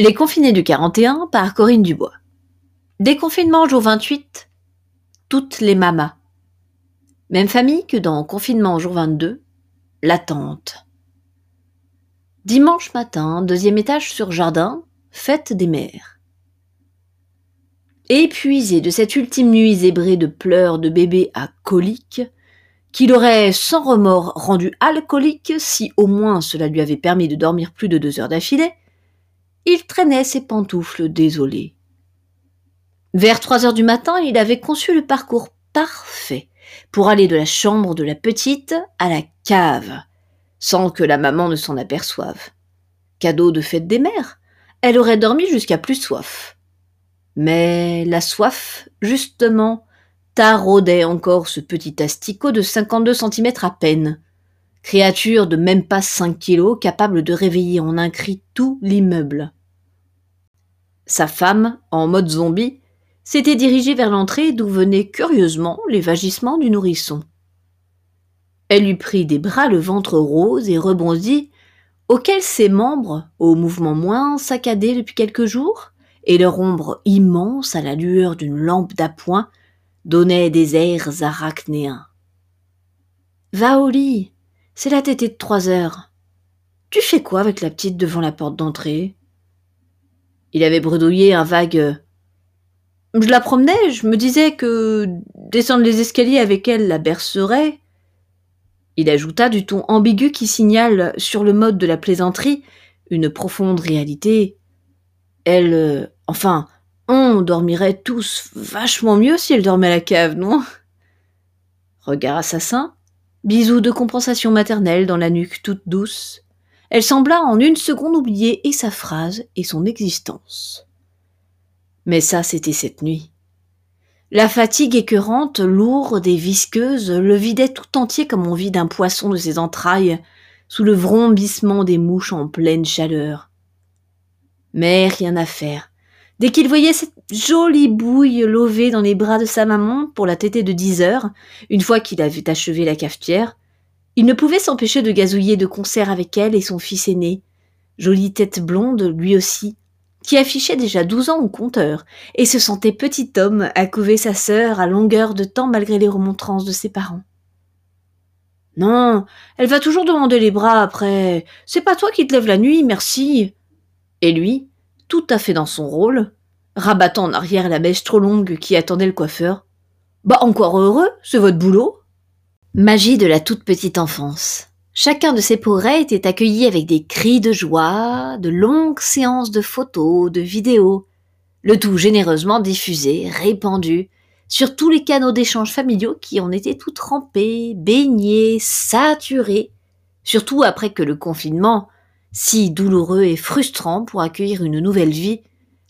Les confinés du 41 par Corinne Dubois. Déconfinement jour 28. Toutes les mamas. Même famille que dans confinement jour 22. L'attente. Dimanche matin, deuxième étage sur jardin, fête des mères. Épuisé de cette ultime nuit zébrée de pleurs de bébé à colique, qu'il aurait sans remords rendu alcoolique si au moins cela lui avait permis de dormir plus de deux heures d'affilée, il traînait ses pantoufles désolées. Vers trois heures du matin, il avait conçu le parcours parfait pour aller de la chambre de la petite à la cave, sans que la maman ne s'en aperçoive. Cadeau de fête des mères, elle aurait dormi jusqu'à plus soif. Mais la soif, justement, taraudait encore ce petit asticot de cinquante-deux centimètres à peine, créature de même pas cinq kilos capable de réveiller en un cri tout l'immeuble. Sa femme, en mode zombie, s'était dirigée vers l'entrée d'où venaient curieusement les vagissements du nourrisson. Elle lui prit des bras le ventre rose et rebondit, auquel ses membres, aux mouvements moins saccadés depuis quelques jours, et leur ombre immense à la lueur d'une lampe d'appoint, donnaient des airs arachnéens. Va au lit, c'est la tétée de trois heures. Tu fais quoi avec la petite devant la porte d'entrée? Il avait bredouillé un vague. Je la promenais, je me disais que descendre les escaliers avec elle la bercerait. Il ajouta du ton ambigu qui signale, sur le mode de la plaisanterie, une profonde réalité. Elle. Euh, enfin, on dormirait tous vachement mieux si elle dormait à la cave, non? Regard assassin, bisous de compensation maternelle dans la nuque toute douce, elle sembla en une seconde oublier et sa phrase et son existence. Mais ça, c'était cette nuit. La fatigue écœurante, lourde et visqueuse, le vidait tout entier comme on vide un poisson de ses entrailles, sous le vrombissement des mouches en pleine chaleur. Mais rien à faire. Dès qu'il voyait cette jolie bouille lovée dans les bras de sa maman pour la tétée de dix heures, une fois qu'il avait achevé la cafetière, il ne pouvait s'empêcher de gazouiller de concert avec elle et son fils aîné, jolie tête blonde lui aussi, qui affichait déjà douze ans au compteur, et se sentait petit homme à couver sa sœur à longueur de temps malgré les remontrances de ses parents. Non, elle va toujours demander les bras après. C'est pas toi qui te lèves la nuit, merci. Et lui, tout à fait dans son rôle, rabattant en arrière la mèche trop longue qui attendait le coiffeur. Bah encore heureux, c'est votre boulot. Magie de la toute petite enfance. Chacun de ces progrès était accueilli avec des cris de joie, de longues séances de photos, de vidéos, le tout généreusement diffusé, répandu, sur tous les canaux d'échange familiaux qui en étaient tout trempés, baignés, saturés, surtout après que le confinement, si douloureux et frustrant pour accueillir une nouvelle vie,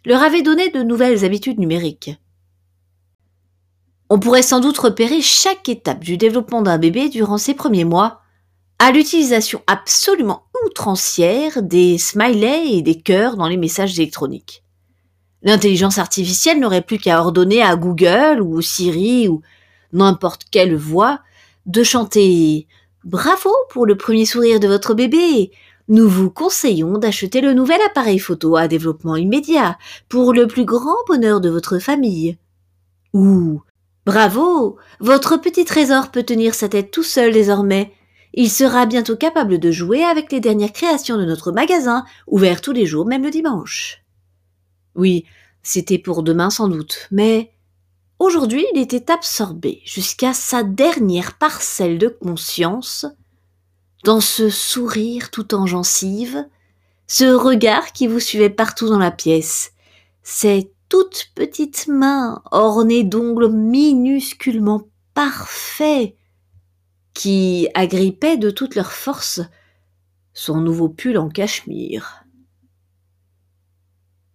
leur avait donné de nouvelles habitudes numériques. On pourrait sans doute repérer chaque étape du développement d'un bébé durant ses premiers mois, à l'utilisation absolument outrancière des smileys et des cœurs dans les messages électroniques. L'intelligence artificielle n'aurait plus qu'à ordonner à Google ou Siri ou n'importe quelle voix de chanter Bravo pour le premier sourire de votre bébé. Nous vous conseillons d'acheter le nouvel appareil photo à développement immédiat pour le plus grand bonheur de votre famille. Ou Bravo. Votre petit trésor peut tenir sa tête tout seul désormais. Il sera bientôt capable de jouer avec les dernières créations de notre magasin, ouvert tous les jours, même le dimanche. Oui, c'était pour demain sans doute, mais aujourd'hui il était absorbé jusqu'à sa dernière parcelle de conscience dans ce sourire tout en gencive, ce regard qui vous suivait partout dans la pièce, cette toute petite main ornée d'ongles minusculement parfaits qui agrippaient de toute leur force son nouveau pull en cachemire.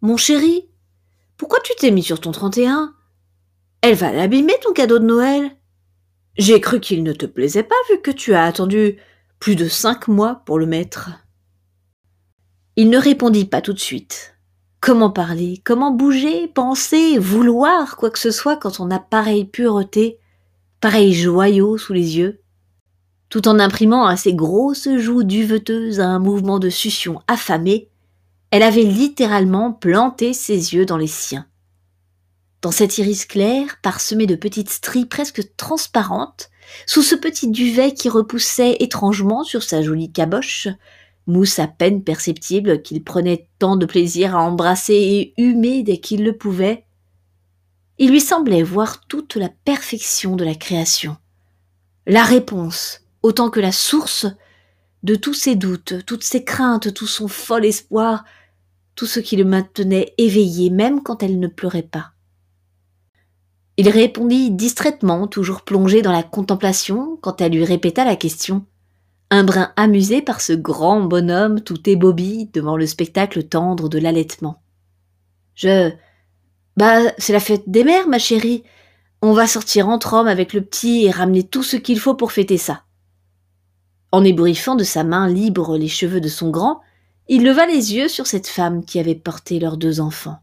Mon chéri, pourquoi tu t'es mis sur ton 31 Elle va l'abîmer ton cadeau de Noël. J'ai cru qu'il ne te plaisait pas vu que tu as attendu plus de cinq mois pour le mettre. Il ne répondit pas tout de suite. Comment parler Comment bouger Penser Vouloir quoi que ce soit quand on a pareille pureté, pareil joyau sous les yeux Tout en imprimant à ses grosses joues duveteuses un mouvement de succion affamée, Elle avait littéralement planté ses yeux dans les siens. Dans cet iris clair, parsemé de petites stries presque transparentes, sous ce petit duvet qui repoussait étrangement sur sa jolie caboche, mousse à peine perceptible qu'il prenait tant de plaisir à embrasser et humer dès qu'il le pouvait, il lui semblait voir toute la perfection de la création, la réponse, autant que la source, de tous ses doutes, toutes ses craintes, tout son fol espoir, tout ce qui le maintenait éveillé même quand elle ne pleurait pas. Il répondit distraitement, toujours plongé dans la contemplation, quand elle lui répéta la question, un brin amusé par ce grand bonhomme tout ébobie devant le spectacle tendre de l'allaitement. Je. Bah, c'est la fête des mères, ma chérie. On va sortir entre hommes avec le petit et ramener tout ce qu'il faut pour fêter ça. En ébouriffant de sa main libre les cheveux de son grand, il leva les yeux sur cette femme qui avait porté leurs deux enfants.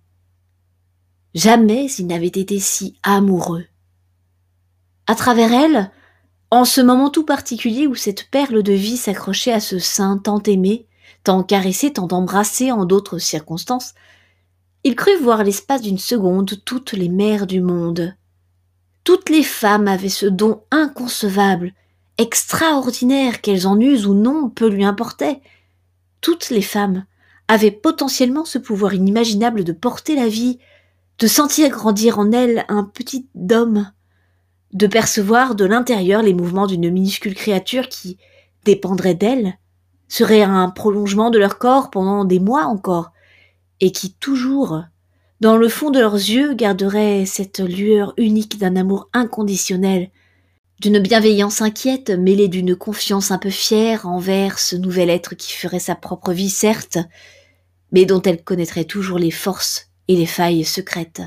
Jamais il n'avait été si amoureux. À travers elle, en ce moment tout particulier où cette perle de vie s'accrochait à ce sein tant aimé, tant caressé, tant embrassé en d'autres circonstances, il crut voir l'espace d'une seconde toutes les mères du monde. Toutes les femmes avaient ce don inconcevable, extraordinaire, qu'elles en usent ou non, peu lui importait. Toutes les femmes avaient potentiellement ce pouvoir inimaginable de porter la vie, de sentir grandir en elles un petit homme, de percevoir de l'intérieur les mouvements d'une minuscule créature qui dépendrait d'elle, serait un prolongement de leur corps pendant des mois encore, et qui toujours, dans le fond de leurs yeux, garderait cette lueur unique d'un amour inconditionnel, d'une bienveillance inquiète mêlée d'une confiance un peu fière envers ce nouvel être qui ferait sa propre vie, certes, mais dont elle connaîtrait toujours les forces et les failles secrètes.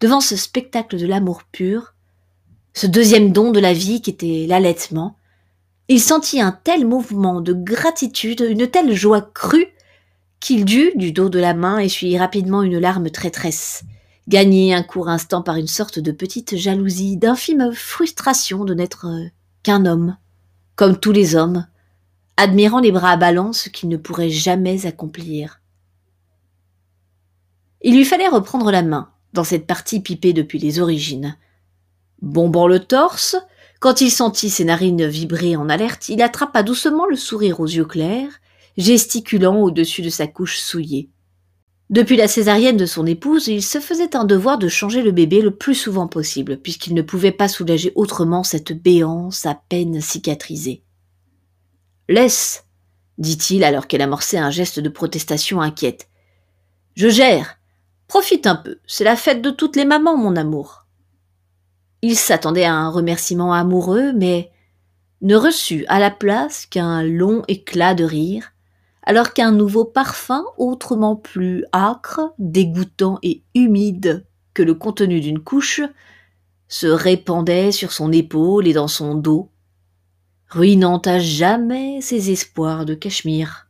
Devant ce spectacle de l'amour pur, ce deuxième don de la vie qui était l'allaitement, il sentit un tel mouvement de gratitude, une telle joie crue, qu'il dut, du dos de la main, essuyer rapidement une larme traîtresse, gagner un court instant par une sorte de petite jalousie, d'infime frustration de n'être qu'un homme, comme tous les hommes, admirant les bras à balance qu'il ne pourrait jamais accomplir. Il lui fallait reprendre la main, dans cette partie pipée depuis les origines. Bombant le torse, quand il sentit ses narines vibrer en alerte, il attrapa doucement le sourire aux yeux clairs, gesticulant au-dessus de sa couche souillée. Depuis la césarienne de son épouse, il se faisait un devoir de changer le bébé le plus souvent possible, puisqu'il ne pouvait pas soulager autrement cette béance à peine cicatrisée. Laisse, dit-il alors qu'elle amorçait un geste de protestation inquiète. Je gère. Profite un peu, c'est la fête de toutes les mamans, mon amour. Il s'attendait à un remerciement amoureux, mais ne reçut à la place qu'un long éclat de rire, alors qu'un nouveau parfum autrement plus âcre, dégoûtant et humide que le contenu d'une couche se répandait sur son épaule et dans son dos, ruinant à jamais ses espoirs de Cachemire.